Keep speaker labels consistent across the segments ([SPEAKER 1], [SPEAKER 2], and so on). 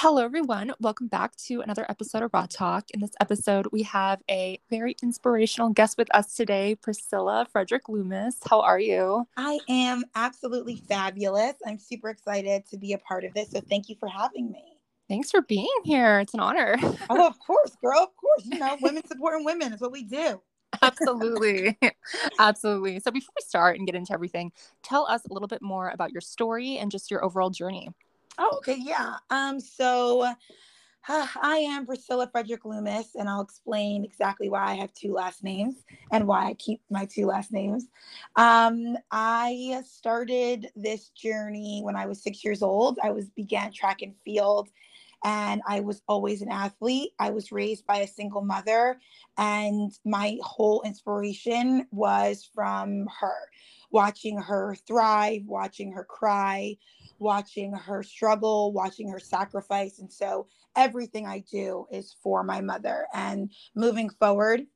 [SPEAKER 1] Hello, everyone. Welcome back to another episode of Raw Talk. In this episode, we have a very inspirational guest with us today, Priscilla Frederick Loomis. How are you?
[SPEAKER 2] I am absolutely fabulous. I'm super excited to be a part of this. So, thank you for having me.
[SPEAKER 1] Thanks for being here. It's an honor.
[SPEAKER 2] oh, of course, girl. Of course. You know, women supporting women is what we do.
[SPEAKER 1] Absolutely. Absolutely. So, before we start and get into everything, tell us a little bit more about your story and just your overall journey.
[SPEAKER 2] Oh, okay, yeah. Um, so uh, I am Priscilla Frederick Loomis, and I'll explain exactly why I have two last names and why I keep my two last names. Um, I started this journey when I was six years old. I was began track and field and I was always an athlete. I was raised by a single mother, and my whole inspiration was from her watching her thrive, watching her cry, watching her struggle, watching her sacrifice. And so everything I do is for my mother. And moving forward,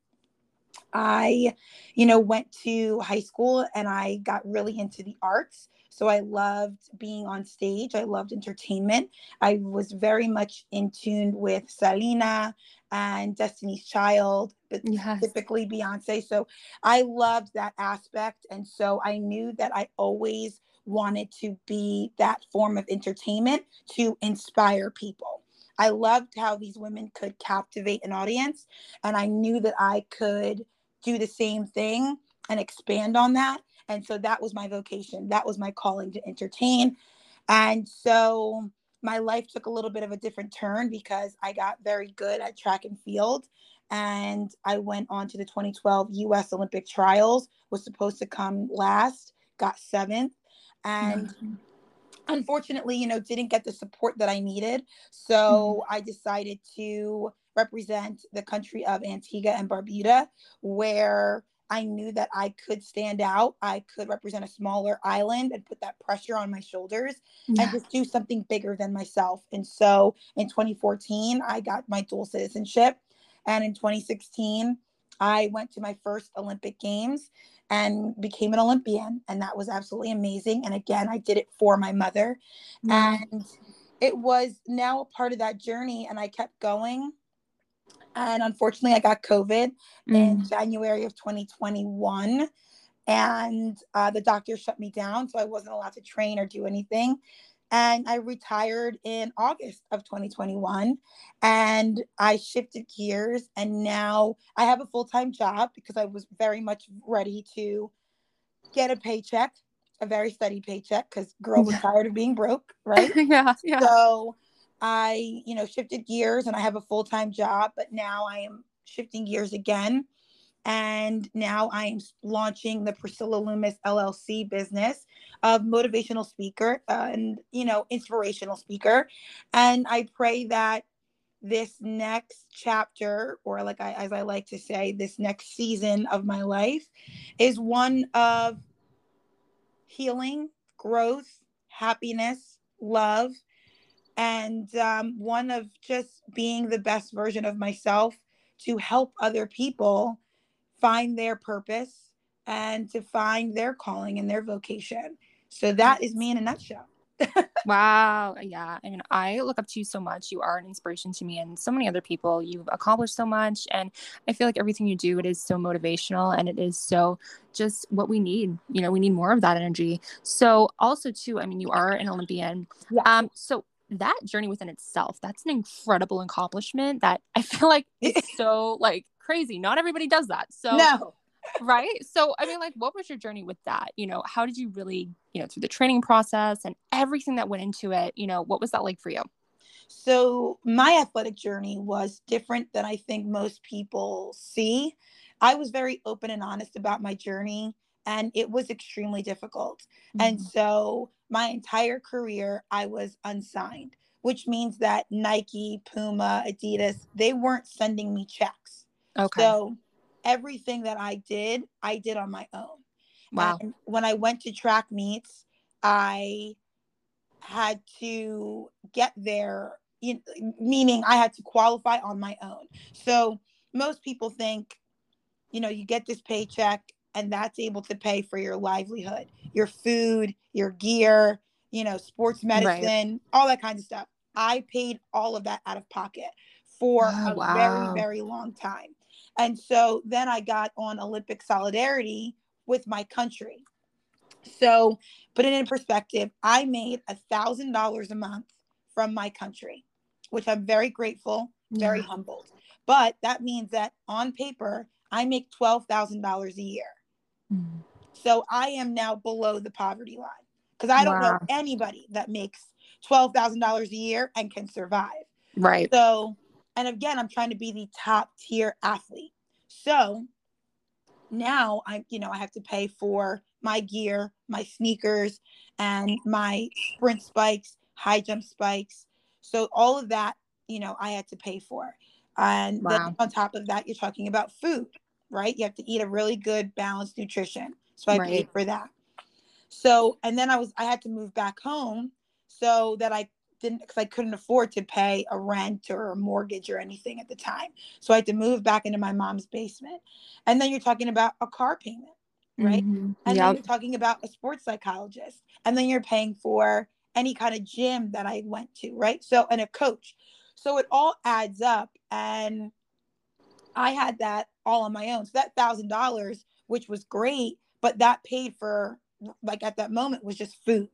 [SPEAKER 2] I, you know, went to high school and I got really into the arts. So I loved being on stage. I loved entertainment. I was very much in tune with Selena and Destiny's Child, but yes. typically Beyonce. So I loved that aspect. And so I knew that I always wanted to be that form of entertainment to inspire people. I loved how these women could captivate an audience, and I knew that I could do the same thing and expand on that. And so that was my vocation. That was my calling to entertain. And so my life took a little bit of a different turn because I got very good at track and field. And I went on to the 2012 US Olympic trials, was supposed to come last, got seventh and mm-hmm. unfortunately you know didn't get the support that i needed so mm-hmm. i decided to represent the country of antigua and barbuda where I knew that I could stand out. I could represent a smaller island and put that pressure on my shoulders yeah. and just do something bigger than myself. And so in 2014, I got my dual citizenship. And in 2016, I went to my first Olympic Games and became an Olympian. And that was absolutely amazing. And again, I did it for my mother. And it was now a part of that journey. And I kept going. And unfortunately, I got COVID mm. in January of 2021. And uh, the doctor shut me down. So I wasn't allowed to train or do anything. And I retired in August of 2021 and I shifted gears. And now I have a full time job because I was very much ready to get a paycheck, a very steady paycheck, because girl was tired of being broke, right?
[SPEAKER 1] yeah, yeah.
[SPEAKER 2] So I, you know, shifted gears and I have a full time job, but now I am shifting gears again and now I'm launching the Priscilla Loomis LLC business of motivational speaker uh, and you know inspirational speaker, and I pray that this next chapter, or like I, as I like to say, this next season of my life, is one of healing, growth, happiness, love, and um, one of just being the best version of myself to help other people find their purpose and to find their calling and their vocation. So that is me in a nutshell.
[SPEAKER 1] wow. Yeah. I mean, I look up to you so much. You are an inspiration to me and so many other people. You've accomplished so much. And I feel like everything you do, it is so motivational and it is so just what we need. You know, we need more of that energy. So also too, I mean, you are an Olympian. Yeah. Um, so that journey within itself, that's an incredible accomplishment that I feel like is so like crazy. Not everybody does that. So
[SPEAKER 2] no.
[SPEAKER 1] right. So I mean, like, what was your journey with that? You know, how did you really, you know, through the training process and everything that went into it, you know, what was that like for you?
[SPEAKER 2] So my athletic journey was different than I think most people see. I was very open and honest about my journey and it was extremely difficult. Mm-hmm. And so my entire career I was unsigned, which means that Nike, Puma, Adidas, they weren't sending me checks
[SPEAKER 1] Okay.
[SPEAKER 2] So everything that I did, I did on my own.
[SPEAKER 1] Wow.
[SPEAKER 2] And when I went to track meets, I had to get there, meaning I had to qualify on my own. So most people think, you know, you get this paycheck and that's able to pay for your livelihood, your food, your gear, you know, sports medicine, right. all that kind of stuff. I paid all of that out of pocket for
[SPEAKER 1] Oh,
[SPEAKER 2] a
[SPEAKER 1] wow.
[SPEAKER 2] very, very long time. And so then I got on Olympic solidarity with my country. So put it in perspective, I made a thousand dollars a month from my country, which I'm very grateful, very
[SPEAKER 1] Yeah.
[SPEAKER 2] humbled. But that means that on paper, I make twelve thousand dollars a year.
[SPEAKER 1] Mm.
[SPEAKER 2] So I am now below the poverty line because I don't know anybody that makes twelve thousand dollars a year and can survive.
[SPEAKER 1] Right.
[SPEAKER 2] So, and again, I'm trying to be the top tier athlete. So now I, you know, I have to pay for my gear, my sneakers, and my sprint spikes, high jump spikes. So all of that, you know, I had to pay for. And then on top of that, you're talking about food, right? You have to eat a really good balanced nutrition. So I paid for that. So, and then I was, I had to move back home so that I didn't, because I couldn't afford to pay a rent or a mortgage or anything at the time. So I had to move back into my mom's basement. And then you're talking about a car payment, right?
[SPEAKER 1] Mhm.
[SPEAKER 2] And then you're talking about a sports psychologist. And then you're paying for any kind of gym that I went to, right? So, and a coach. So it all adds up. And I had that all on my own. So that thousand dollars, which was great, but that paid for like at that moment was just food.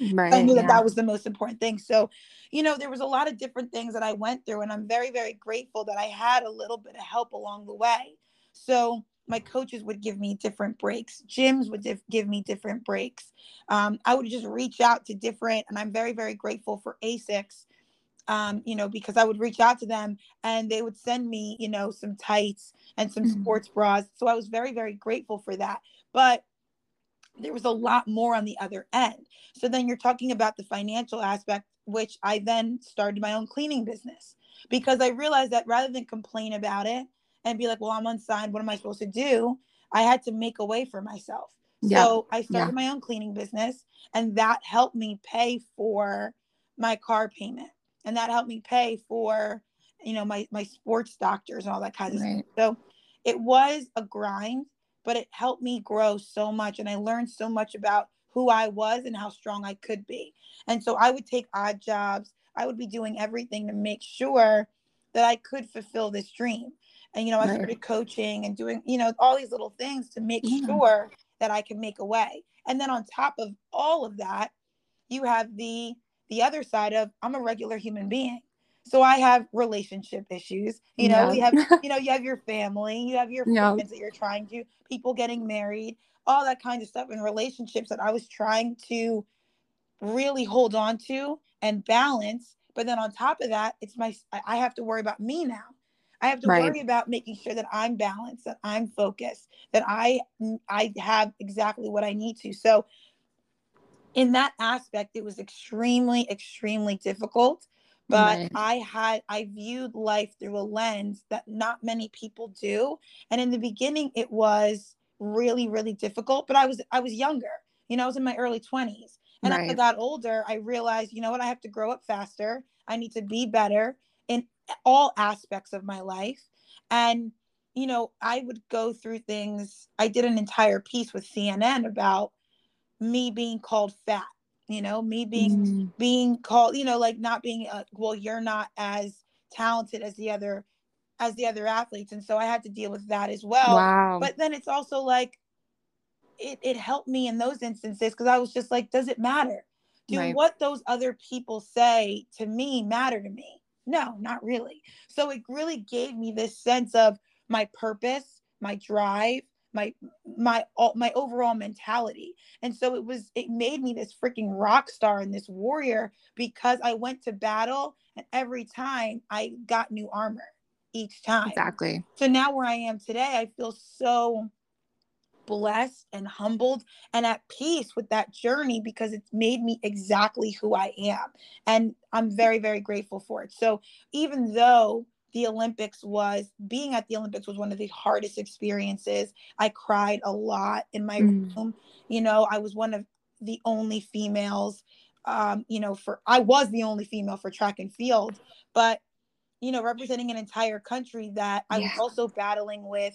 [SPEAKER 1] Right.
[SPEAKER 2] I knew that
[SPEAKER 1] yeah.
[SPEAKER 2] that was the most important thing. So, you know, there was a lot of different things that I went through, and I'm very, very grateful that I had a little bit of help along the way. So, my coaches would give me different breaks. Gyms would dif- give me different breaks. Um, I would just reach out to different, and I'm very, very grateful for ASICS. Um, you know, because I would reach out to them and they would send me, you know, some tights and some
[SPEAKER 1] Mhm.
[SPEAKER 2] sports bras. So I was very, very grateful for that. But there was a lot more on the other end. So then you're talking about the financial aspect, which I then started my own cleaning business because I realized that rather than complain about it and be like, well, I'm unsigned, what am I supposed to do? I had to make a way for myself.
[SPEAKER 1] Yeah.
[SPEAKER 2] So I started
[SPEAKER 1] Yeah.
[SPEAKER 2] my own cleaning business and that helped me pay for my car payment. And that helped me pay for, you know, my my sports doctors and all that kind of stuff. So it was a grind, but it helped me grow so much. And I learned so much about who I was and how strong I could be. And so I would take odd jobs. I would be doing everything to make sure that I could fulfill this dream. And, you know, I started coaching and doing, you know, all these little things to make
[SPEAKER 1] Yeah.
[SPEAKER 2] sure that I could make a way. And then on top of all of that, you have the the other side of I'm a regular human being. So I have relationship issues. You know,
[SPEAKER 1] Yeah.
[SPEAKER 2] we have, you know, you have your family, you have your
[SPEAKER 1] Yeah.
[SPEAKER 2] friends that you're trying to, people getting married, all that kind of stuff in relationships that I was trying to really hold on to and balance. But then on top of that, it's my I I have to worry about me now. I have to
[SPEAKER 1] Right.
[SPEAKER 2] worry about making sure that I'm balanced, that I'm focused, that I mm, I have exactly what I need to. So in that aspect, it was extremely, extremely difficult. But
[SPEAKER 1] Right.
[SPEAKER 2] I had I viewed life through a lens that not many people do. And in the beginning, it was really, really difficult. But I was I was younger. You know, I was in my early 20s. And as I got older, I realized, you know what, I have to grow up faster. I need to be better in all aspects of my life. And, you know, I would go through things. I did an entire piece with CNN about me being called fat, you know, me being
[SPEAKER 1] Mm.
[SPEAKER 2] being called, you know, like not being uh, well, you're not as talented as the other as the other athletes. And so I had to deal with that as well.
[SPEAKER 1] Wow.
[SPEAKER 2] But then it's also like it, it helped me in those instances because I was just like, does it matter? Do
[SPEAKER 1] Right.
[SPEAKER 2] what those other people say to me matter to me? No, not really. So it really gave me this sense of my purpose, my drive, my my all my overall mentality. And so it was it made me this freaking rock star and this warrior because I went to battle and every time I got new armor each time.
[SPEAKER 1] exactly.
[SPEAKER 2] So now where I am today, I feel so blessed and humbled and at peace with that journey because it's made me exactly who I am. And I'm very, very grateful for it. So even though the Olympics was being at the Olympics was one of the hardest experiences, I cried a lot in my
[SPEAKER 1] Mm.
[SPEAKER 2] room. You know, I was one of the only females um, you know, for I was the only female for track and field, but you know, representing an entire country that I was also battling with,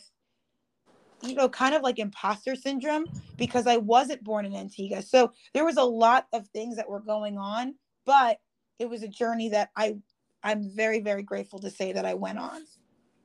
[SPEAKER 2] you know, kind of like imposter syndrome because I wasn't born in Antigua. So there was a lot of things that were going on, but it was a journey that I I'm very very grateful to say that I went on.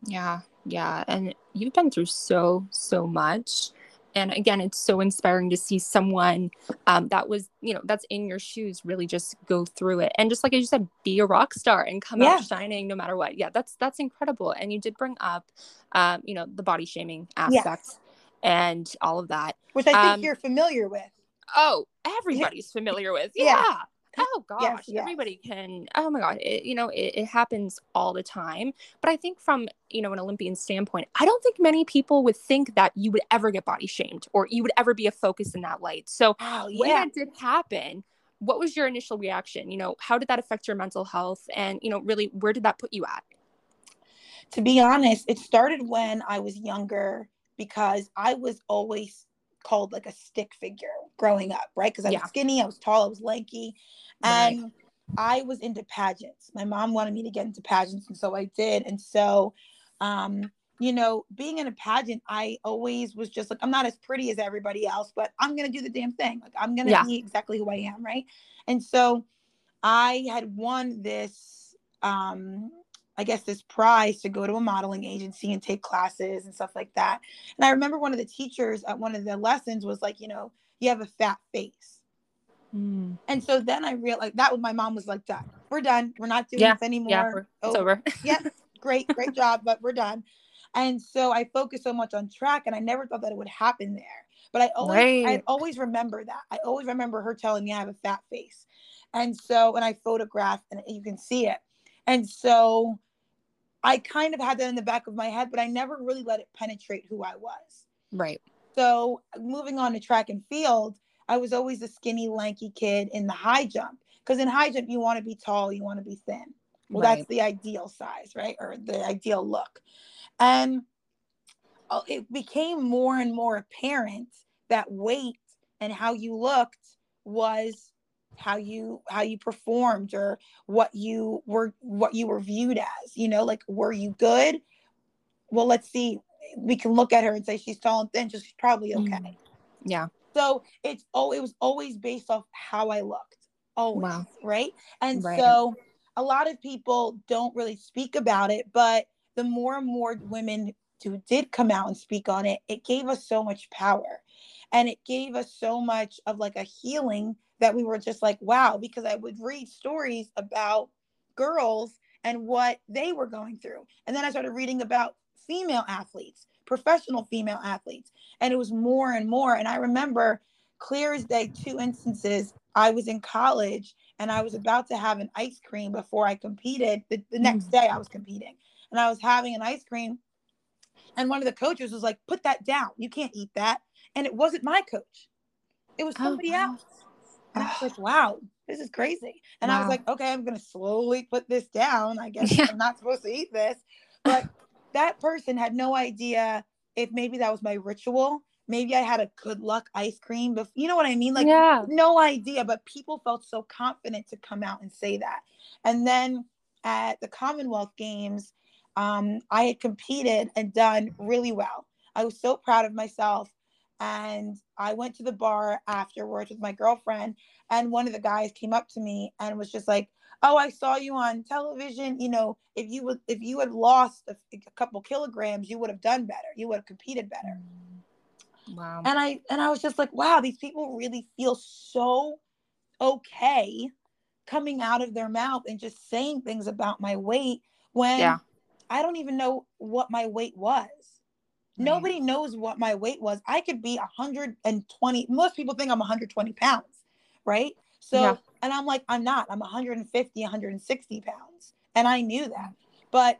[SPEAKER 1] Yeah, yeah, and you've been through so so much. And again it's so inspiring to see someone um, that was you know that's in your shoes really just go through it and just like i just said be a rock star and come yeah. out shining no matter what. Yeah that's that's incredible. And you did bring up um, you know the body shaming aspects and all of that.
[SPEAKER 2] Which i think um, you're familiar with.
[SPEAKER 1] Oh everybody's familiar with. Yeah. yeah oh gosh yes, yes. everybody can oh my god it, you know it, it, happens all the time but i think from you know an olympian standpoint i don't think many people would think that you would ever get body shamed or you would ever be a focus in that light so oh, yeah. when that did happen what was your initial reaction you know how did that affect your mental health and you know really where did that put you at
[SPEAKER 2] to be honest it started when i was younger because i was always called like a stick figure growing up, right? Because I was skinny, I was tall, I was lanky, and right. I was into pageants. My mom wanted me to get into pageants, and so I did. And so, um, you know, being in a pageant, I always was just like, I'm not as pretty as everybody else, but I'm gonna do the damn thing. Like I'm gonna yeah. be exactly who I am, right? And so, I had won this um I guess this prize to go to a modeling agency and take classes and stuff like that. And I remember one of the teachers at one of the lessons was like, you know, you have a fat face. Mm. And so then I realized that was my mom was like, done. We're done. We're not doing yeah. this anymore.
[SPEAKER 1] Yeah, it's oh, over.
[SPEAKER 2] yeah, great, great job, but we're done. And so I focused so much on track and I never thought that it would happen there. But I always right. I always remember that. I always remember her telling me I have a fat face. And so and I photographed and you can see it. And so I kind of had that in the back of my head, but I never really let it penetrate who I was.
[SPEAKER 1] Right.
[SPEAKER 2] So moving on to track and field, I was always a skinny, lanky kid in the high jump. Because in high jump, you want to be tall, you want to be thin. Well, right. that's the ideal size, right? Or the ideal look. And uh, it became more and more apparent that weight and how you looked was how you how you performed or what you were what you were viewed as you know like were you good well let's see we can look at her and say she's tall and thin so she's probably okay mm.
[SPEAKER 1] yeah
[SPEAKER 2] so it's oh it was always based off how i looked oh wow. right and right. so a lot of people don't really speak about it but the more and more women who did come out and speak on it it gave us so much power and it gave us so much of like a healing that we were just like, wow, because I would read stories about girls and what they were going through. And then I started reading about female athletes, professional female athletes. And it was more and more. And I remember clear as day, two instances. I was in college and I was about to have an ice cream before I competed. The, the next mm. day I was competing and I was having an ice cream. And one of the coaches was like, put that down. You can't eat that. And it wasn't my coach, it was oh, somebody oh, wow. else. And I was like, wow, this is crazy. And wow. I was like, okay, I'm going to slowly put this down. I guess yeah. I'm not supposed to eat this. But that person had no idea if maybe that was my ritual. Maybe I had a good luck ice cream. But you know what I mean? Like, yeah. no idea. But people felt so confident to come out and say that. And then at the Commonwealth Games, um, I had competed and done really well. I was so proud of myself. And I went to the bar afterwards with my girlfriend, and one of the guys came up to me and was just like, "Oh, I saw you on television. You know, if you would, if you had lost a, a couple kilograms, you would have done better. You would have competed better."
[SPEAKER 1] Mm. Wow.
[SPEAKER 2] And I and I was just like, "Wow, these people really feel so okay coming out of their mouth and just saying things about my weight when yeah. I don't even know what my weight was." Mm-hmm. Nobody knows what my weight was. I could be 120. Most people think I'm 120 pounds, right? So, yeah. and I'm like, I'm not. I'm 150, 160 pounds. And I knew that. But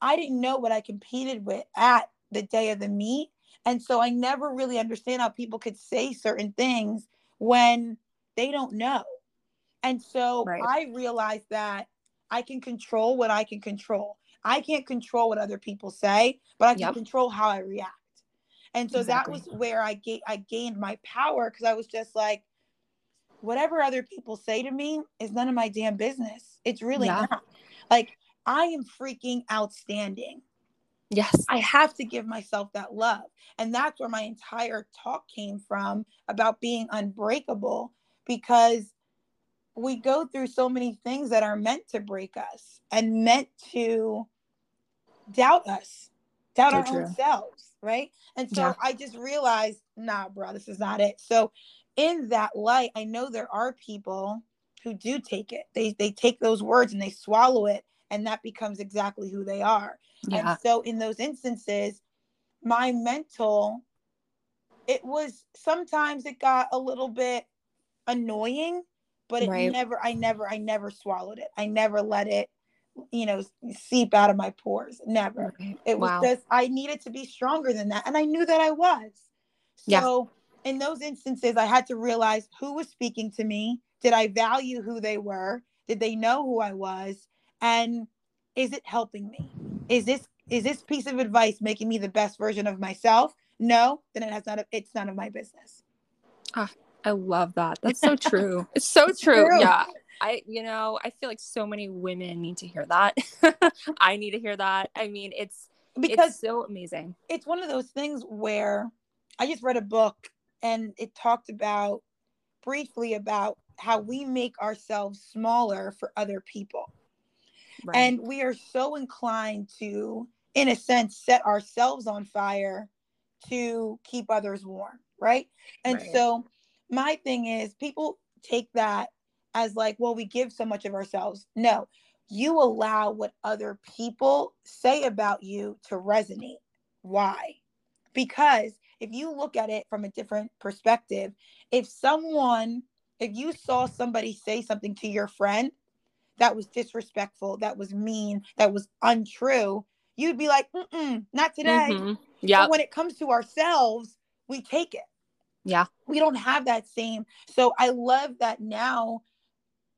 [SPEAKER 2] I didn't know what I competed with at the day of the meet. And so I never really understand how people could say certain things when they don't know. And so right. I realized that I can control what I can control. I can't control what other people say, but I can yep. control how I react. And so exactly. that was where I ga- I gained my power because I was just like, whatever other people say to me is none of my damn business. It's really yeah. not. Like I am freaking outstanding.
[SPEAKER 1] Yes.
[SPEAKER 2] I have to give myself that love. And that's where my entire talk came from about being unbreakable because we go through so many things that are meant to break us and meant to doubt us, doubt
[SPEAKER 1] So
[SPEAKER 2] our
[SPEAKER 1] true.
[SPEAKER 2] own selves, right? And so
[SPEAKER 1] Yeah.
[SPEAKER 2] I just realized, nah, bro, this is not it. So in that light, I know there are people who do take it. They they take those words and they swallow it, and that becomes exactly who they are.
[SPEAKER 1] Yeah.
[SPEAKER 2] And so in those instances, my mental, it was sometimes it got a little bit annoying, but it
[SPEAKER 1] Right.
[SPEAKER 2] never, I never, I never swallowed it. I never let it, you know, seep out of my pores. Never. It was
[SPEAKER 1] Wow.
[SPEAKER 2] just I needed to be stronger than that. And I knew that I was.
[SPEAKER 1] Yeah.
[SPEAKER 2] So in those instances, I had to realize who was speaking to me. Did I value who they were? Did they know who I was? And is it helping me? Is this is this piece of advice making me the best version of myself? No, then it has not it's none of my business.
[SPEAKER 1] ah, I love that. That's so true. It's so true.
[SPEAKER 2] true.
[SPEAKER 1] Yeah. I, you know, I feel like so many women need to hear that. I need to hear that. I mean, it's
[SPEAKER 2] Because
[SPEAKER 1] it's so amazing.
[SPEAKER 2] it's one of those things where I just read a book and it talked about briefly about how we make ourselves smaller for other people.
[SPEAKER 1] Right.
[SPEAKER 2] And we are so inclined to, in a sense, set ourselves on fire to keep others warm. Right. And
[SPEAKER 1] Right.
[SPEAKER 2] so my thing is, people take that as like, well, we give so much of ourselves. No, you allow what other people say about you to resonate. Why? Because if you look at it from a different perspective, if someone, if you saw somebody say something to your friend that was disrespectful, that was mean, that was untrue, you'd be like, Mm-mm, not today.
[SPEAKER 1] Mhm. Yeah.
[SPEAKER 2] But when it comes to ourselves, we take it.
[SPEAKER 1] Yeah.
[SPEAKER 2] We don't have that same. So I love that now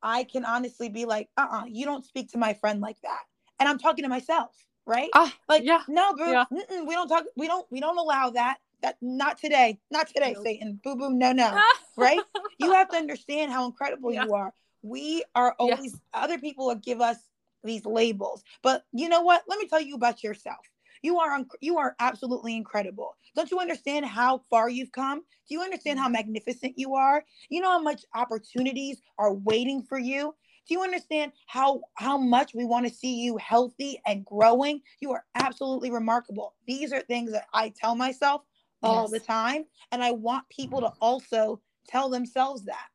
[SPEAKER 2] I can honestly be like, uh uh you don't speak to my friend like that. And I'm talking to myself, right?
[SPEAKER 1] Ah,
[SPEAKER 2] like,
[SPEAKER 1] yeah.
[SPEAKER 2] no, boo,
[SPEAKER 1] Yeah.
[SPEAKER 2] we don't talk, we don't, we don't allow that. That not today, not today,
[SPEAKER 1] Nope.
[SPEAKER 2] Satan. Boo boo, no, no. right? You have to understand how incredible
[SPEAKER 1] Yeah.
[SPEAKER 2] you are. We are
[SPEAKER 1] Yeah.
[SPEAKER 2] always other people will give us these labels, but you know what? Let me tell you about yourself. You are unc- you are absolutely incredible. Don't you understand how far you've come? Do you understand how mm-hmm. magnificent you are? You know how much opportunities are waiting for you? Do you understand how how much we want to see you healthy and growing? You are absolutely remarkable. These are things that I tell myself all
[SPEAKER 1] Yes.
[SPEAKER 2] the time and I want people to also tell themselves that.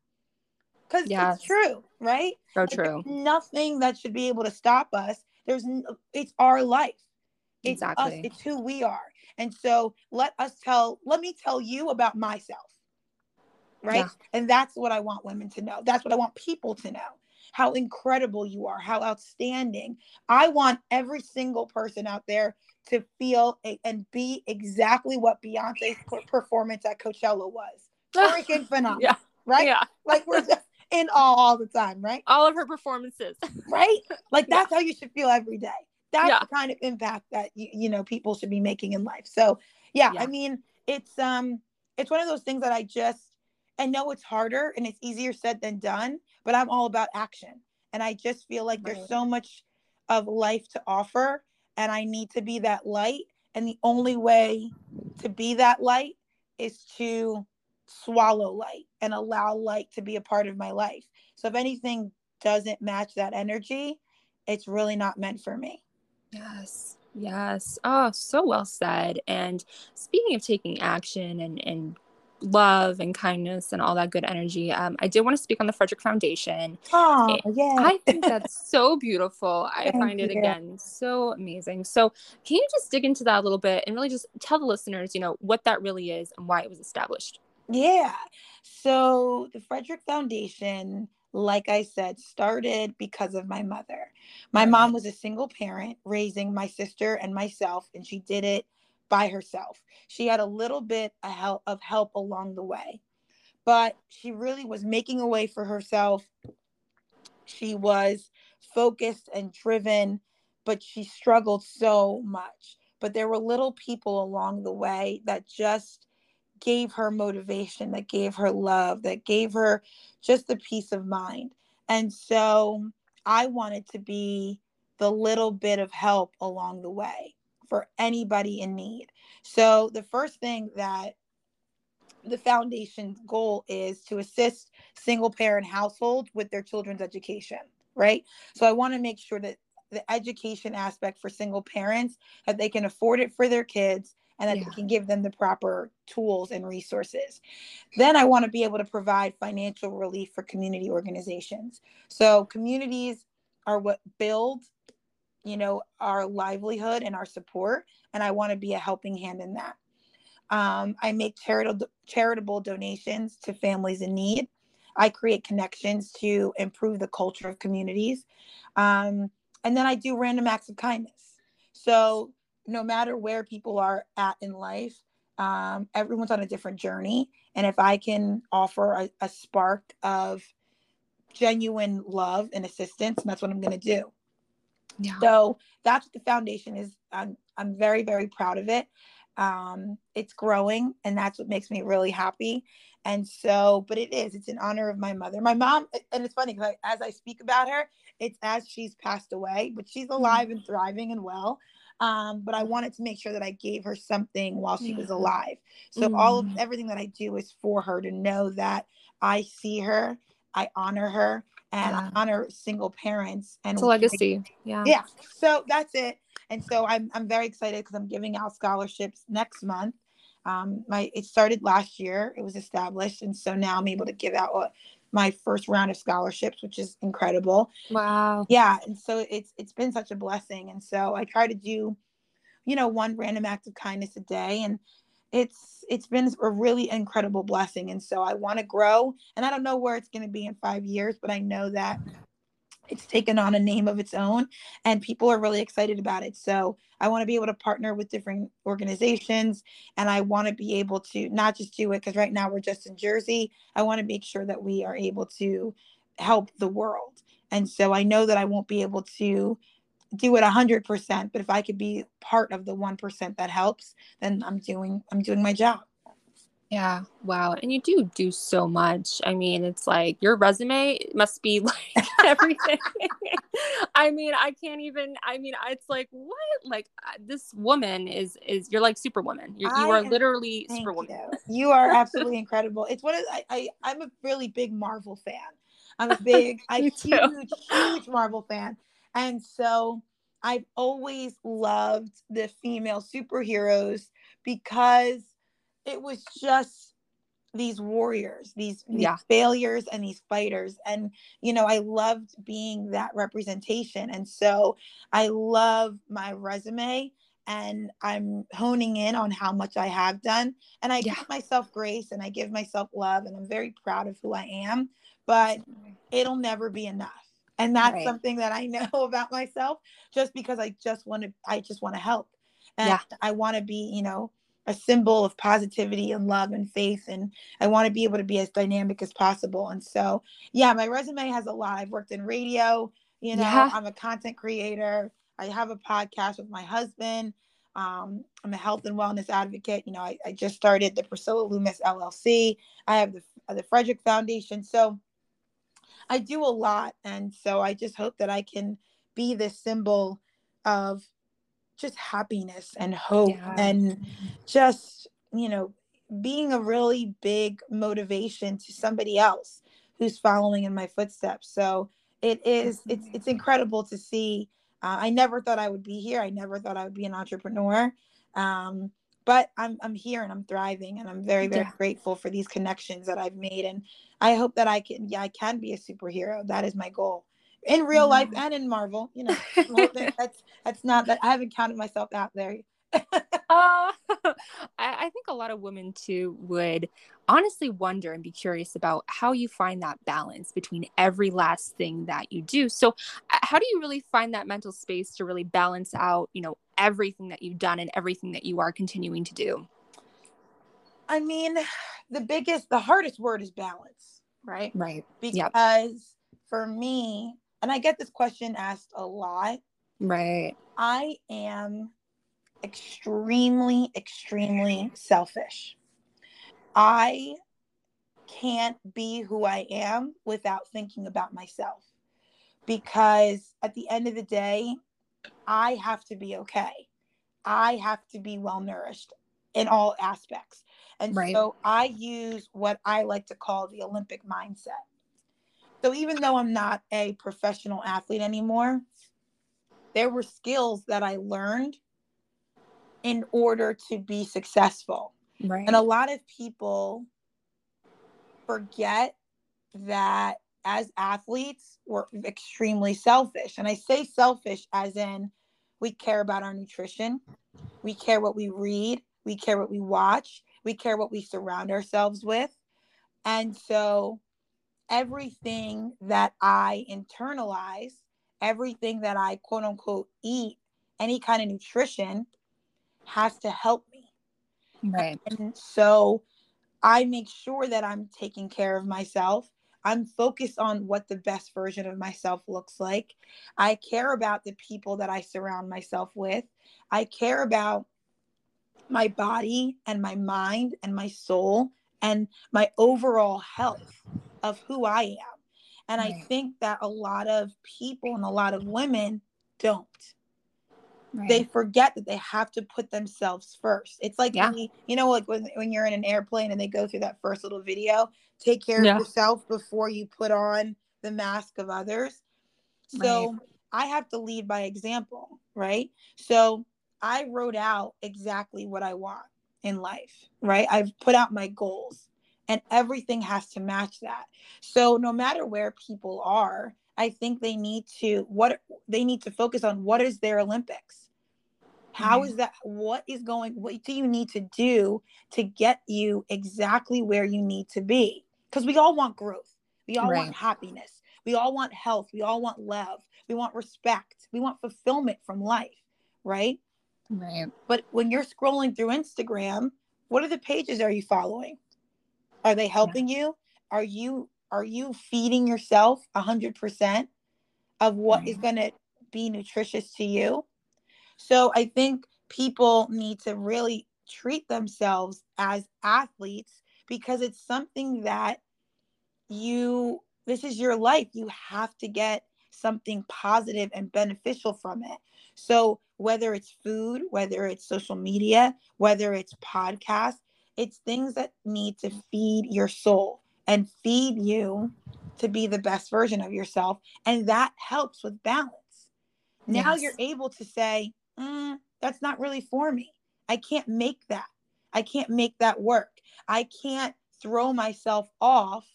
[SPEAKER 2] Cuz
[SPEAKER 1] Yes.
[SPEAKER 2] it's true, right?
[SPEAKER 1] So
[SPEAKER 2] Like,
[SPEAKER 1] true.
[SPEAKER 2] Nothing that should be able to stop us. There's it's our life. It's us.
[SPEAKER 1] Exactly.
[SPEAKER 2] It's who we are. And so let us tell let me tell you about myself. Right?
[SPEAKER 1] Yeah.
[SPEAKER 2] And that's what I want women to know. That's what I want people to know. How incredible you are, how outstanding. I want every single person out there to feel a, and be exactly what Beyonce's performance at Coachella was. Freaking phenomenal.
[SPEAKER 1] Yeah.
[SPEAKER 2] Right?
[SPEAKER 1] Yeah.
[SPEAKER 2] Like we're just in awe all the time, right?
[SPEAKER 1] All of her performances.
[SPEAKER 2] right? Like
[SPEAKER 1] Yeah.
[SPEAKER 2] that's how you should feel every day. That's
[SPEAKER 1] Yeah.
[SPEAKER 2] the kind of impact that you, you know people should be making in life. So yeah,
[SPEAKER 1] Yeah.
[SPEAKER 2] I mean it's um it's one of those things that I just I know it's harder and it's easier said than done, but I'm all about action. And I just feel like there's so much of life to offer and I need to be that light. And the only way to be that light is to swallow light and allow light to be a part of my life. So if anything doesn't match that energy, it's really not meant for me.
[SPEAKER 1] Yes. Yes. Oh, so well said. And speaking of taking action and, and love and kindness and all that good energy, um, I did want to speak on the Frederick Foundation.
[SPEAKER 2] Oh, yeah.
[SPEAKER 1] I think that's so beautiful. I find it
[SPEAKER 2] you.
[SPEAKER 1] again so amazing. So, can you just dig into that a little bit and really just tell the listeners, you know, what that really is and why it was established?
[SPEAKER 2] Yeah. So the Frederick Foundation, like I said, started because of my mother. My mom was a single parent raising my sister and myself, and she did it by herself. She had a little bit of help, of help along the way, but she really was making a way for herself. She was focused and driven, but she struggled so much. But there were little people along the way that just gave her motivation, that gave her love, that gave her just the peace of mind. And so I wanted to be the little bit of help along the way for anybody in need. So the first thing that the foundation's goal is to assist single parent households with their children's education, right? So I want to make sure that the education aspect for single parents that they can afford it for their kids and that yeah. they can give them the proper tools and resources. Then I want to be able to provide financial relief for community organizations. So communities are what build, you know, our livelihood and our support, and I want to be a helping hand in that. Um, I make charitable charitable donations to families in need. I create connections to improve the culture of communities. Um, and then I do random acts of kindness. So no matter where people are at in life, um, everyone's on a different journey. And if I can offer a, a spark of genuine love and assistance, that's what I'm going to do. Yeah. So that's what the foundation is. I'm, I'm very, very proud of it. Um, it's growing, and that's what makes me really happy. And so, but it is, it's in honor of my mother. My mom, and it's funny because as I speak about her, it's as she's passed away, but she's mm-hmm. alive and thriving and well. Um, but I wanted to make sure that I gave her something while she was alive. So mm. all of mm. everything that I do is for her to know that I see her, I honor her, and yeah. I honor single parents. And
[SPEAKER 1] it's a legacy. Yeah.
[SPEAKER 2] Yeah. So that's it. And so I'm I'm very excited because I'm giving out scholarships next month. Um, my it started last year. It was established, and so now I'm able to give out my first round of scholarships, which is incredible.
[SPEAKER 1] Wow.
[SPEAKER 2] Yeah, and so it's it's been such a blessing, and so I try to do, you know, one random act of kindness a day, and it's it's been a really incredible blessing, and so I want to grow, and I don't know where it's going to be in five years, but I know that it's taken on a name of its own and people are really excited about it. So i want to be able to partner with different organizations and i want to be able to not just do it because right now we're just in jersey i want to make sure that we are able to help the world. And so i know that i won't be able to do it 100% but if i could be part of the 1% that helps then i'm doing i'm doing my job
[SPEAKER 1] yeah. Wow. And you do do so much. I mean, it's like your resume must be like everything. I mean, I can't even, I mean, it's like, what? Like this woman is, is you're like superwoman. You're, you are literally superwoman.
[SPEAKER 2] You. you are absolutely incredible. It's what I, I, I'm a really big Marvel fan. I'm a big, a huge, huge Marvel fan. And so I've always loved the female superheroes because it was just these warriors these, these yeah. failures and these fighters and you know i loved being that representation and so i love my resume and i'm honing in on how much i have done and i yeah. give myself grace and i give myself love and i'm very proud of who i am but it'll never be enough and that's right. something that i know about myself just because i just want to i just want to help and yeah. i want to be you know a symbol of positivity and love and faith and i want to be able to be as dynamic as possible. And so yeah my resume has a lot. I've worked in radio you know yeah. i'm a content creator. I have a podcast with my husband. Um, i'm a health and wellness advocate. You know I, I just started the priscilla loomis llc i have the, the frederick foundation. So i do a lot. And so i just hope that i can be this symbol of just happiness and hope yeah. and just you know being a really big motivation to somebody else who's following in my footsteps. So it is it's it's incredible to see uh, i never thought i would be here. I never thought i would be an entrepreneur. Um, but I'm, I'm here and i'm thriving and i'm very very yeah. grateful for these connections that i've made. And i hope that i can yeah i can be a superhero. That is my goal in real life and in Marvel. You know, that's that's not that I haven't counted myself out there. uh,
[SPEAKER 1] I, I think a lot of women too would honestly wonder and be curious about how you find that balance between every last thing that you do. So, uh, how do you really find that mental space to really balance out, you know, everything that you've done and everything that you are continuing to do?
[SPEAKER 2] I mean, the biggest, the hardest word is balance, right?
[SPEAKER 1] Right.
[SPEAKER 2] Because yep. for me, and I get this question asked a lot.
[SPEAKER 1] Right.
[SPEAKER 2] I am extremely, extremely selfish. I can't be who I am without thinking about myself because at the end of the day, I have to be okay. I have to be well nourished in all aspects. And
[SPEAKER 1] Right.
[SPEAKER 2] so I use what I like to call the Olympic mindset. So even though I'm not a professional athlete anymore, there were skills that I learned in order to be successful.
[SPEAKER 1] Right.
[SPEAKER 2] And a lot of people forget that as athletes, we're extremely selfish. And I say selfish as in we care about our nutrition, we care what we read, we care what we watch, we care what we surround ourselves with. And so everything that I internalize, everything that I quote unquote eat, any kind of nutrition has to help me.
[SPEAKER 1] right.
[SPEAKER 2] And so I make sure that I'm taking care of myself. I'm focused on what the best version of myself looks like. I care about the people that I surround myself with. I care about my body and my mind and my soul and my overall health of who I am. And I think that a lot of people and a lot of women don't
[SPEAKER 1] Right.
[SPEAKER 2] they forget that they have to put themselves first. It's like
[SPEAKER 1] Yeah.
[SPEAKER 2] when you, you know, like when, when you're in an airplane and they go through that first little video, take care
[SPEAKER 1] Yeah.
[SPEAKER 2] of yourself before you put on the mask of others. So I have to lead by example, right? So I wrote out exactly what I want in life, right? I've put out my goals and everything has to match that. So no matter where people are, I think they need to what they need to focus on what is their Olympics. How
[SPEAKER 1] Right.
[SPEAKER 2] is that what is going what do you need to do to get you exactly where you need to be? Because we all want growth. We all want happiness. We all want health. We all want love. We want respect. We want fulfillment from life, right?
[SPEAKER 1] Right.
[SPEAKER 2] But when you're scrolling through Instagram, what are the pages are you following? Are they helping you? Are you are you feeding yourself 100% of what is mm-hmm.
[SPEAKER 1] Right.
[SPEAKER 2] going to be nutritious to you? So I think people need to really treat themselves as athletes because it's something that you this is your life. You have to get something positive and beneficial from it. So whether it's food, whether it's social media, whether it's podcasts, it's things that need to feed your soul and feed you to be the best version of yourself. And that helps with balance. Now
[SPEAKER 1] Yes.
[SPEAKER 2] you're able to say, "Mm, that's not really for me. I can't make that. I can't make that work. I can't throw myself off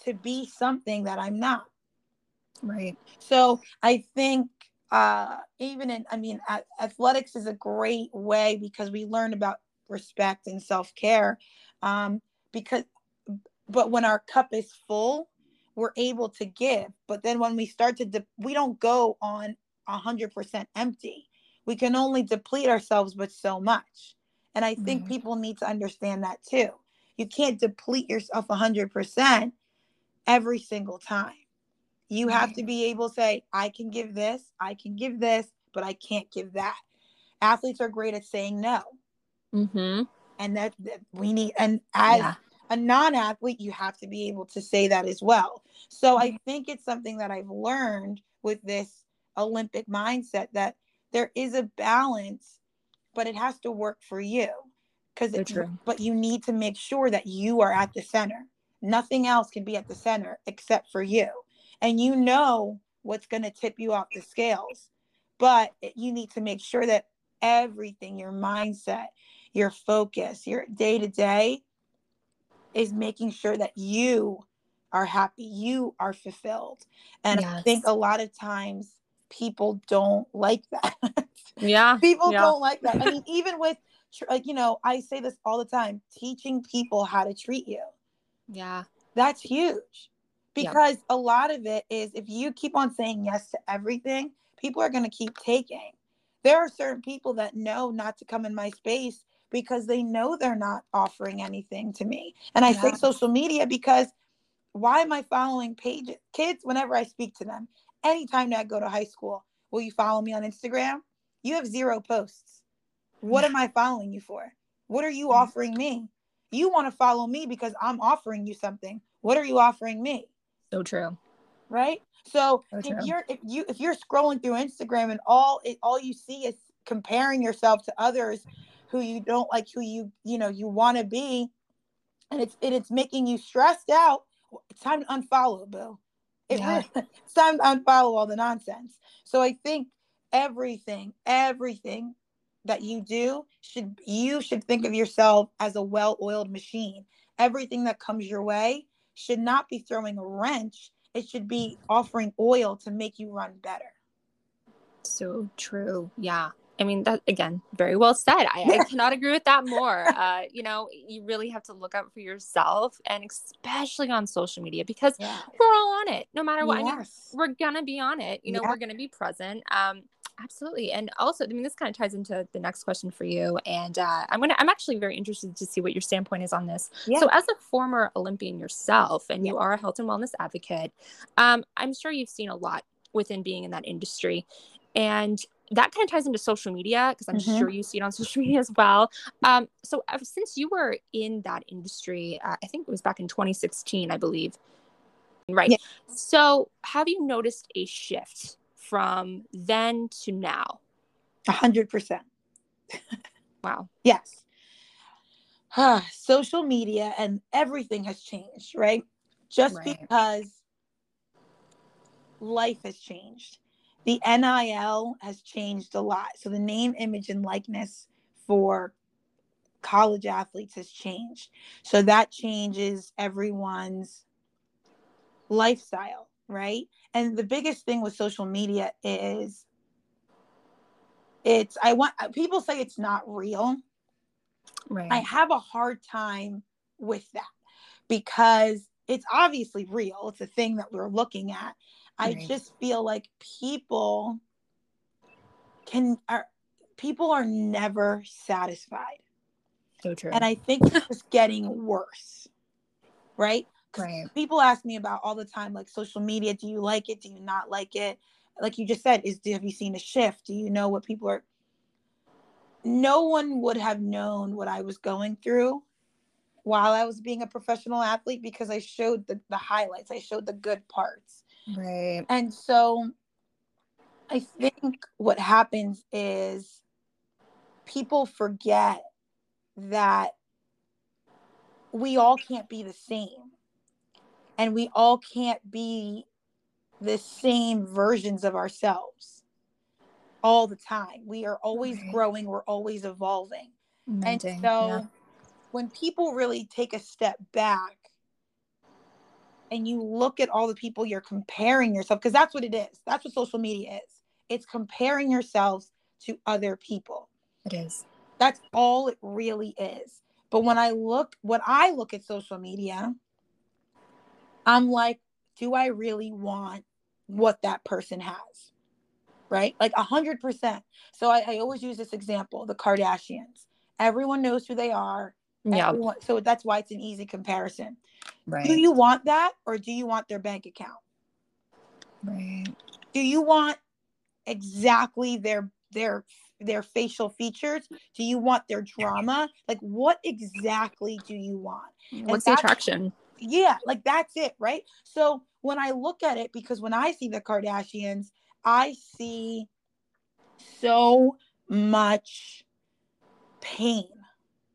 [SPEAKER 2] to be something that I'm not.
[SPEAKER 1] Right.
[SPEAKER 2] So I think uh, even in, I mean, a- athletics is a great way because we learn about respect and self care. Um, because, but when our cup is full, we're able to give. But then when we start to, de- we don't go on a hundred percent empty. We can only deplete ourselves with so much. And I think
[SPEAKER 1] Right.
[SPEAKER 2] people need to understand that too. You can't deplete yourself a hundred percent every single time. You have to be able to say, I can give this, I can give this, but I can't give that. Athletes are great at saying no.
[SPEAKER 1] Mm-hmm.
[SPEAKER 2] And that, that we need, and as
[SPEAKER 1] Yeah.
[SPEAKER 2] a non athlete, you have to be able to say that as well. So I think it's something that I've learned with this Olympic mindset that there is a balance, but it has to work for you. Because
[SPEAKER 1] it's true.
[SPEAKER 2] but you need to make sure that you are at the center. Nothing else can be at the center except for you. And you know what's going to tip you off the scales. But you need to make sure that everything, your mindset, your focus, your day to day is making sure that you are happy, you are fulfilled. And I think a lot of times people don't like that.
[SPEAKER 1] Yeah.
[SPEAKER 2] people
[SPEAKER 1] Yeah.
[SPEAKER 2] don't like that. I mean, even with, like, you know, I say this all the time teaching people how to treat you.
[SPEAKER 1] Yeah.
[SPEAKER 2] That's huge
[SPEAKER 1] Yeah.
[SPEAKER 2] because a lot of it is if you keep on saying yes to everything, people are going to keep taking. There are certain people that know not to come in my space because they know they're not offering anything to me. And I say social media because why am I following pages? Kids, whenever I speak to them, anytime that I go to high school, will you follow me on Instagram? You have zero posts. What am I following you for? What are you offering me? You want to follow me because I'm offering you something. What are you offering me?
[SPEAKER 1] So true.
[SPEAKER 2] Right? So
[SPEAKER 1] So
[SPEAKER 2] if
[SPEAKER 1] true.
[SPEAKER 2] you're if you if you're scrolling through Instagram and all it all you see is comparing yourself to others who you don't like who you you know you want to be. And it's and it's making you stressed out. It's time to unfollow bill. It
[SPEAKER 1] Yeah.
[SPEAKER 2] really, it's time to unfollow all the nonsense. So i think everything everything that you do should you should think of yourself as a well-oiled machine. Everything that comes your way should not be throwing a wrench. It should be offering oil to make you run better.
[SPEAKER 1] So true. Yeah. I mean, that again, very well said. I, I cannot agree with that more. Uh, you know, you really have to look out for yourself and especially on social media because
[SPEAKER 2] yeah
[SPEAKER 1] we're all on it no matter what. I mean, we're gonna be on it. You know,
[SPEAKER 2] Yeah.
[SPEAKER 1] we're gonna be present. Um, absolutely. And also, I mean, this kind of ties into the next question for you. And uh, I'm gonna, I'm actually very interested to see what your standpoint is on this.
[SPEAKER 2] Yeah.
[SPEAKER 1] So, as a former Olympian yourself, and you are a health and wellness advocate, um, I'm sure you've seen a lot within being in that industry, and that kind of ties into social media because I'm
[SPEAKER 2] Mhm.
[SPEAKER 1] sure you see it on social media as well. Um, so, since you were in that industry, uh, I think it was back in 2016, I believe. Right.
[SPEAKER 2] Yeah.
[SPEAKER 1] So, have you noticed a shift from then to now?
[SPEAKER 2] A hundred percent.
[SPEAKER 1] Wow.
[SPEAKER 2] Yes. Ah, Social media and everything has changed, right? Just
[SPEAKER 1] Right.
[SPEAKER 2] because life has changed. The NIL has changed a lot. So the name, image, and likeness for college athletes has changed. So that changes everyone's lifestyle, right? And the biggest thing with social media is it's I want people say it's not real.
[SPEAKER 1] Right.
[SPEAKER 2] I have a hard time with that because it's obviously real. It's a thing that we're looking at. I just feel like people can are people are never satisfied.
[SPEAKER 1] so true.
[SPEAKER 2] And I think it's just getting worse. Right?
[SPEAKER 1] right.
[SPEAKER 2] People ask me about all the time, like social media. Do you like it? Do you not like it? Like you just said, is have you seen a shift? Do you know what people are? No one would have known what I was going through while I was being a professional athlete because I showed the, the highlights. I showed the good parts.
[SPEAKER 1] Right.
[SPEAKER 2] And so I think what happens is people forget that we all can't be the same. And we all can't be the same versions of ourselves all the time. We are always
[SPEAKER 1] Right.
[SPEAKER 2] growing, we're always evolving. And so
[SPEAKER 1] yeah.
[SPEAKER 2] when people really take a step back and you look at all the people you're comparing yourself, because that's what it is. That's what social media is. It's comparing yourselves to other people.
[SPEAKER 1] it is.
[SPEAKER 2] That's all it really is. But when I look, when I look at social media, I'm like, do I really want what that person has? Right? Like a hundred percent. So I, I always use this example, the Kardashians. Everyone knows who they are.
[SPEAKER 1] Yeah.
[SPEAKER 2] Everyone, so that's why it's an easy comparison.
[SPEAKER 1] Right.
[SPEAKER 2] Do you want that or do you want their bank account?
[SPEAKER 1] right.
[SPEAKER 2] Do you want exactly their their their facial features? Do you want their drama? Like what exactly do you want?
[SPEAKER 1] What's the attraction?
[SPEAKER 2] Yeah, like that's it, right? So when I look at it because when I see the Kardashians, I see so much pain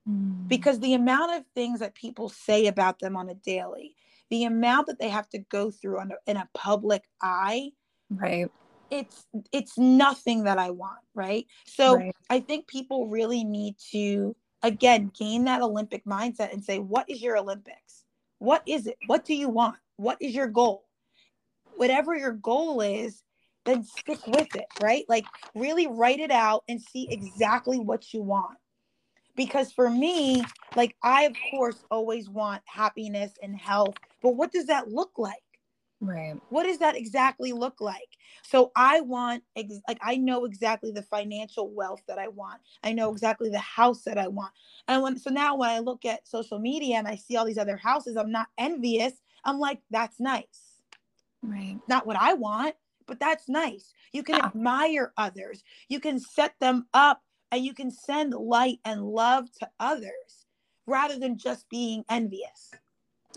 [SPEAKER 1] Mm.
[SPEAKER 2] because the amount of things that people say about them on a daily, the amount that they have to go through on a, in a public eye,
[SPEAKER 1] right.
[SPEAKER 2] it's it's nothing that I want, right? So
[SPEAKER 1] right.
[SPEAKER 2] I think people really need to again gain that Olympic mindset and say, what is your Olympics? What is it? What do you want? What is your goal? Whatever your goal is, then stick with it, right? Like really write it out and see exactly what you want. Because for me, like I of course always want happiness and health, but what does that look like?
[SPEAKER 1] Right.
[SPEAKER 2] what does that exactly look like so i want ex- like i know exactly the financial wealth that i want i know exactly the house that i want and when so now when i look at social media and i see all these other houses i'm not envious i'm like that's nice
[SPEAKER 1] Right.
[SPEAKER 2] not what i want but that's nice you can
[SPEAKER 1] Yeah.
[SPEAKER 2] admire others you can set them up and you can send light and love to others rather than just being envious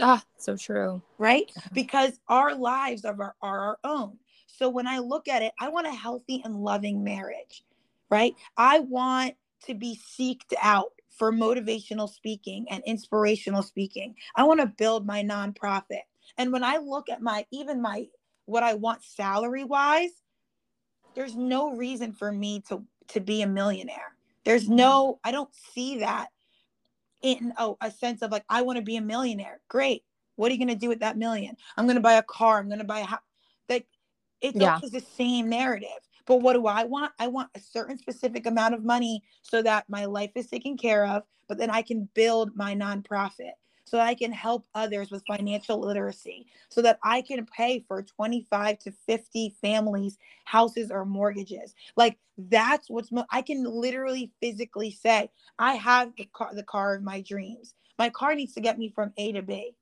[SPEAKER 1] Ah, so true.
[SPEAKER 2] right? Because our lives are our, are our own. So when I look at it, I want a healthy and loving marriage, right? I want to be seeked out for motivational speaking and inspirational speaking. I want to build my nonprofit. And when I look at my even my what I want salary wise, there's no reason for me to to be a millionaire. There's mm-hmm. no I don't see that in oh, a sense of like I want to be a millionaire. Great. What are you going to do with that million? I'm going to buy a car. I'm going to buy a house. Like it's yeah. always the same narrative. But what do I want? I want a certain specific amount of money so that my life is taken care of, but then I can build my nonprofit so that I can help others with financial literacy, so that I can pay for 25 to 50 families, houses, or mortgages. Like that's what's mo- I can literally physically say, I have the car, the car of my dreams. My car needs to get me from A to B.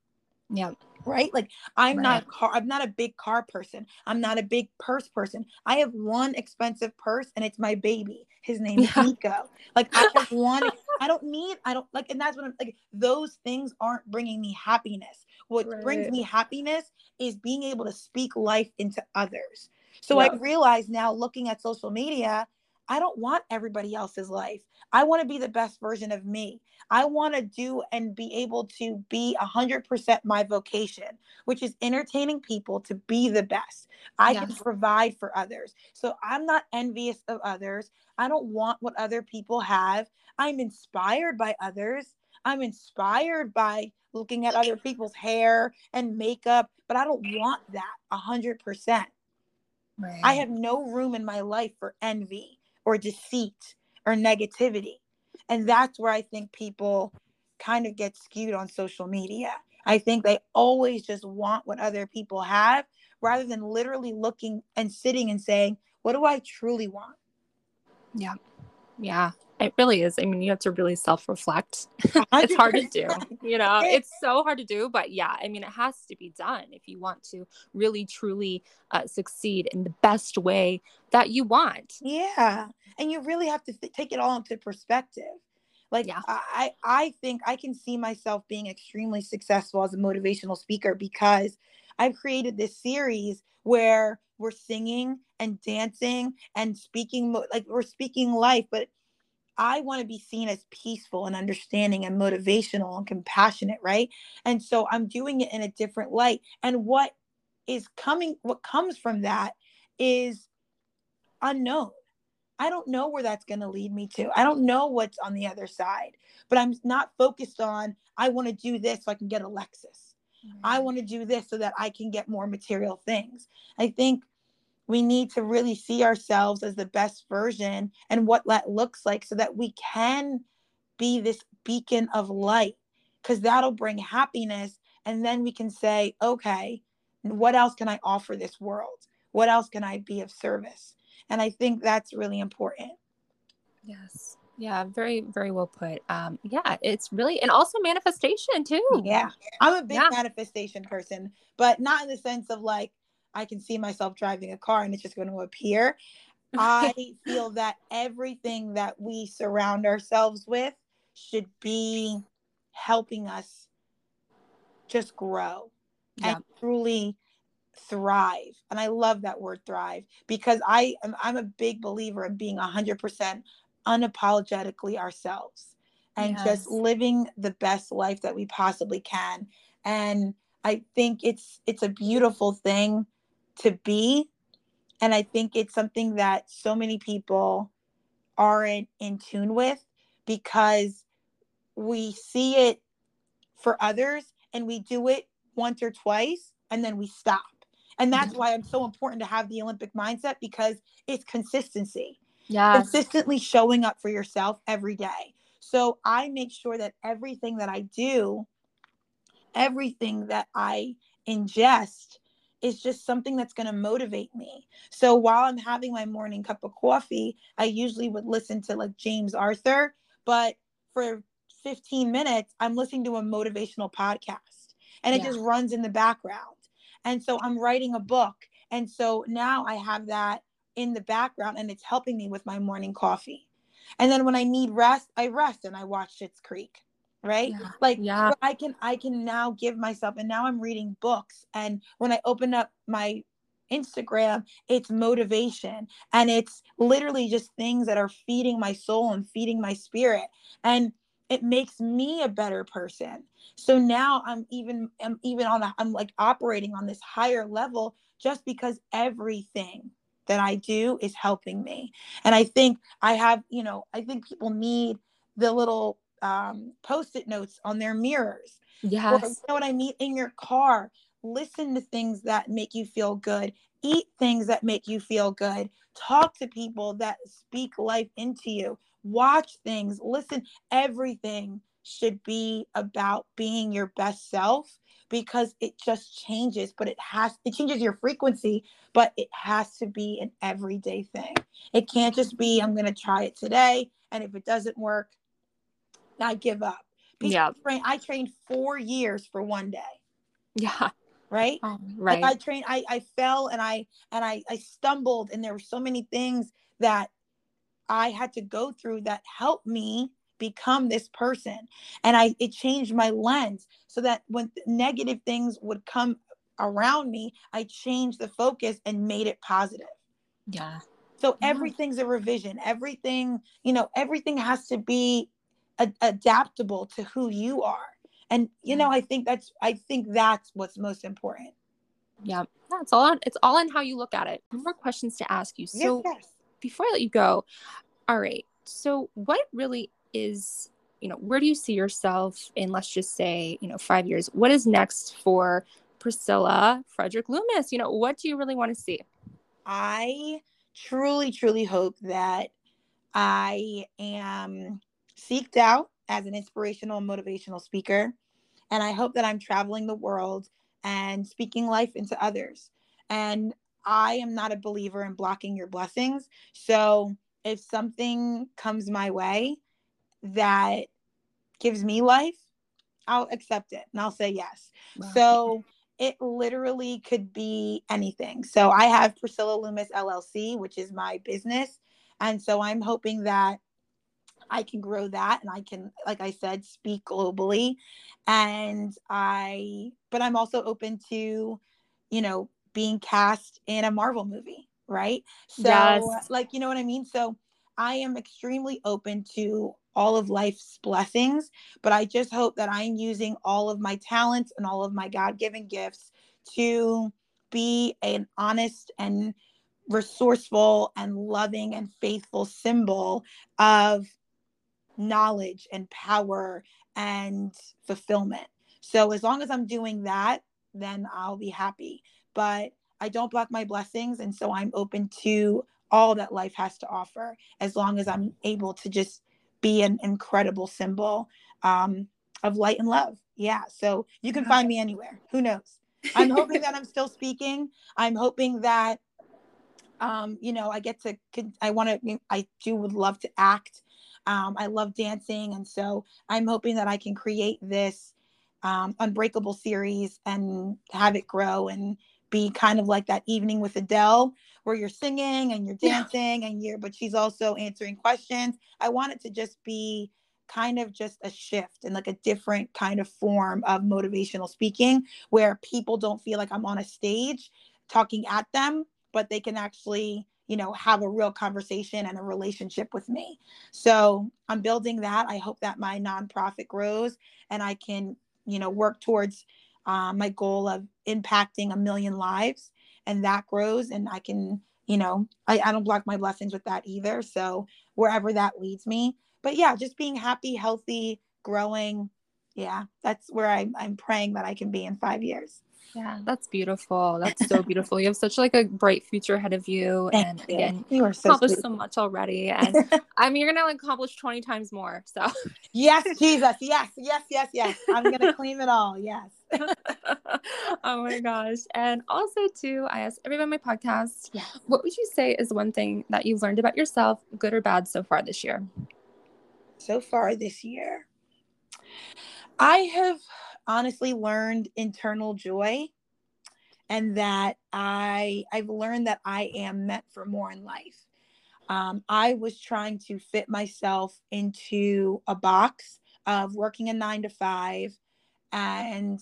[SPEAKER 1] Yeah
[SPEAKER 2] right like i'm right. not car i'm not a big car person i'm not a big purse person i have one expensive purse and it's my baby his name is yeah. nico like i have one i don't need i don't like and that's what i'm like those things aren't bringing me happiness. What right. brings me happiness is being able to speak life into others. So i realize now looking at social media I don't want everybody else's life. I want to be the best version of me. I want to do and be able to be 100% my vocation, which is entertaining people to be the best. I yes. can provide for others. So I'm not envious of others. I don't want what other people have. I'm inspired by others. I'm inspired by looking at other people's hair and makeup, but I don't want that 100%. Right. I have no room in my life for envy or deceit or negativity. And that's where I think people kind of get skewed on social media. I think they always just want what other people have rather than literally looking and sitting and saying, what do I truly want?
[SPEAKER 1] Yeah. Yeah. It really is. I mean, you have to really self reflect. it's hard to do, you know, it's so hard to do. But yeah, I mean, it has to be done if you want to really, truly uh, succeed in the best way that you want.
[SPEAKER 2] Yeah. And you really have to th- take it all into perspective. Like yeah. I, I think I can see myself being extremely successful as a motivational speaker because I've created this series where we're singing and dancing and speaking like we're speaking life, but I want to be seen as peaceful and understanding and motivational and compassionate, right? And so I'm doing it in a different light. And what is coming, what comes from that is unknown. I don't know where that's going to lead me to. I don't know what's on the other side, but I'm not focused on, I want to do this so I can get a Lexus. Mm-hmm. I want to do this so that I can get more material things. I think we need to really see ourselves as the best version and what that looks like so that we can be this beacon of light because that'll bring happiness. And then we can say okay what else can i offer this world? What else can i be of service? And i think that's really important.
[SPEAKER 1] Yes. Yeah very very well put. Um yeah it's really and also manifestation too.
[SPEAKER 2] Yeah i'm a big yeah. manifestation person but not in the sense of like I can see myself driving a car and it's just going to appear. I feel that everything that we surround ourselves with should be helping us just grow yeah. and truly thrive. And I love that word thrive because I am I'm a big believer in being 100% unapologetically ourselves and yes. just living the best life that we possibly can. And I think it's it's a beautiful thing to be. And I think it's something that so many people aren't in tune with because we see it for others and we do it once or twice and then we stop. And that's why it's so important to have the Olympic mindset because it's consistency.
[SPEAKER 1] Yeah.
[SPEAKER 2] Consistently showing up for yourself every day. So I make sure that everything that I do, everything that I ingest is just something that's going to motivate me. So while I'm having my morning cup of coffee, I usually would listen to like James Arthur, but for 15 minutes, I'm listening to a motivational podcast and it yeah. just runs in the background. And so I'm writing a book. And so now I have that in the background and it's helping me with my morning coffee. And then when I need rest, I rest and I watch Schitt's Creek right yeah. like yeah i can i can now give myself and now i'm reading books and when i open up my Instagram, it's motivation. And it's literally just things that are feeding my soul and feeding my spirit. And it makes me a better person. So now I'm even I'm even on a, I'm like operating on this higher level just because everything that I do is helping me. And I think I have, you know, I think people need the little um, post-it notes on their mirrors.
[SPEAKER 1] Yes.
[SPEAKER 2] Or, you know what I mean? In your car, listen to things that make you feel good. Eat things that make you feel good. Talk to people that speak life into you. Watch things, listen. Everything should be about being your best self because it just changes, but it has it changes your frequency, but it has to be an everyday thing. It can't just be I'm going to try it today and if it doesn't work, I give up.
[SPEAKER 1] People yeah.
[SPEAKER 2] Train, I trained 4 years for one day.
[SPEAKER 1] Yeah.
[SPEAKER 2] Right?
[SPEAKER 1] Um, right.
[SPEAKER 2] Like I trained I I fell and I and I I stumbled and there were so many things that I had to go through that helped me become this person and i it changed my lens so that when negative things would come around me i changed the focus and made it positive
[SPEAKER 1] yeah
[SPEAKER 2] so everything's a revision everything you know everything has to be a- adaptable to who you are. And you know mm. i think that's i think that's what's most important.
[SPEAKER 1] Yeah that's all it's all in how you look at it. More questions to ask you. So yes, yes. before i let you go all right. So what really is you know where do you see yourself in let's just say you know five years? What is next for priscilla frederick loomis? You know what do you really want to see?
[SPEAKER 2] I truly truly hope that i am seeked out as an inspirational and motivational speaker and i hope that i'm traveling the world and speaking life into others and i am not a believer in blocking your blessings so if something comes my way that gives me life, I'll accept it and I'll say yes. Wow. So it literally could be anything. So I have Priscilla Loomis LLC, which is my business. And so I'm hoping that I can grow that and I can, like I said, speak globally. And I, but I'm also open to, you know, being cast in a Marvel movie, right? So, yes. like, you know what I mean? So I am extremely open to all of life's blessings. But I just hope that I'm using all of my talents and all of my God given gifts to be an honest and resourceful and loving and faithful symbol of knowledge and power and fulfillment. So as long as I'm doing that, then I'll be happy. But I don't block my blessings. And so I'm open to all that life has to offer as long as I'm able to just be an incredible symbol um, of light and love. Yeah. So you can find me anywhere. Who knows? I'm hoping that I'm still speaking. I'm hoping that, um, you know, I get to, I want to, I do would love to act. Um, I love dancing. And so I'm hoping that I can create this um, Unbreakable series and have it grow and be kind of like that evening with Adele where you're singing and you're dancing yeah. and you're but she's also answering questions. I want it to just be kind of just a shift and like a different kind of form of motivational speaking where people don't feel like I'm on a stage talking at them, but they can actually, you know, have a real conversation and a relationship with me. So I'm building that. I hope that my nonprofit grows and I can, you know, work towards uh, my goal of impacting a million lives and that grows and i can you know I, I don't block my blessings with that either so wherever that leads me but yeah just being happy healthy growing yeah that's where I'm, i'm praying that i can be in five years
[SPEAKER 1] yeah, that's beautiful. That's so beautiful. You have such like a bright future ahead of you, and
[SPEAKER 2] you.
[SPEAKER 1] again,
[SPEAKER 2] you
[SPEAKER 1] are so accomplished sweet. so much already. And I mean, you're gonna like, accomplish twenty times more. So
[SPEAKER 2] yes, Jesus, yes, yes, yes, yes. I'm gonna claim it all. Yes.
[SPEAKER 1] oh my gosh! And also, too, I asked everyone on my podcast, yes. what would you say is one thing that you've learned about yourself, good or bad, so far this year?
[SPEAKER 2] So far this year, I have honestly learned internal joy and that I I've learned that I am meant for more in life. Um, I was trying to fit myself into a box of working a nine to five and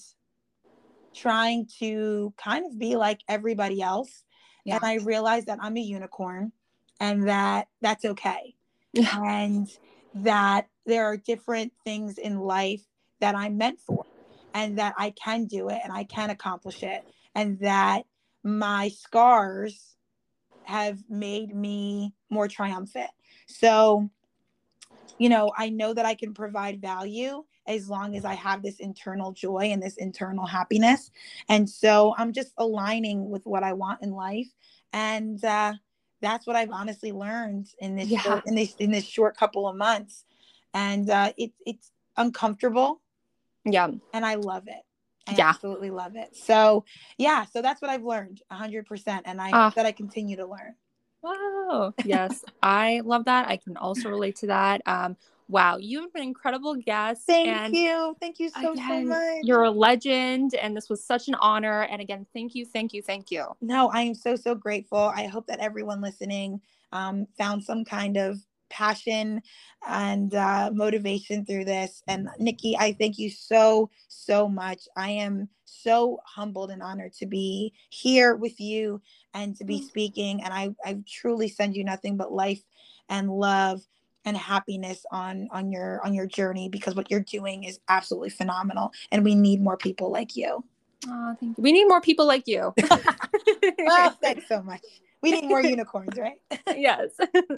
[SPEAKER 2] trying to kind of be like everybody else Yeah. And I realized that I'm a unicorn and that that's okay. And that there are different things in life that I'm meant for and that I can do it and I can accomplish it and that my scars have made me more triumphant. So, you know, I know that I can provide value as long as I have this internal joy and this internal happiness. And so I'm just aligning with what I want in life. And uh, that's what I've honestly learned in this yeah. short, in this in this short couple of months. And uh, it's it's uncomfortable.
[SPEAKER 1] Yeah.
[SPEAKER 2] And I love it. I
[SPEAKER 1] yeah.
[SPEAKER 2] absolutely love it. So yeah, so that's what I've learned hundred percent. And I uh, that I continue to learn.
[SPEAKER 1] Wow. Yes. I love that. I can also relate to that. Um, wow, you've been an incredible guest.
[SPEAKER 2] Thank you. Thank you so, again, so much.
[SPEAKER 1] You're a legend, and this was such an honor. And again, thank you, thank you, thank you.
[SPEAKER 2] No, I am so, so grateful. I hope that everyone listening um, found some kind of passion and uh, motivation through this. And Nikki, I thank you so, so much. I am so humbled and honored to be here with you and to be mm. speaking. And I, I truly send you nothing but life and love and happiness on on your on your journey because what you're doing is absolutely phenomenal and we need more people like you.
[SPEAKER 1] Oh, thank you. We need more people like you.
[SPEAKER 2] oh, thanks so much. We need more unicorns, right?
[SPEAKER 1] yes.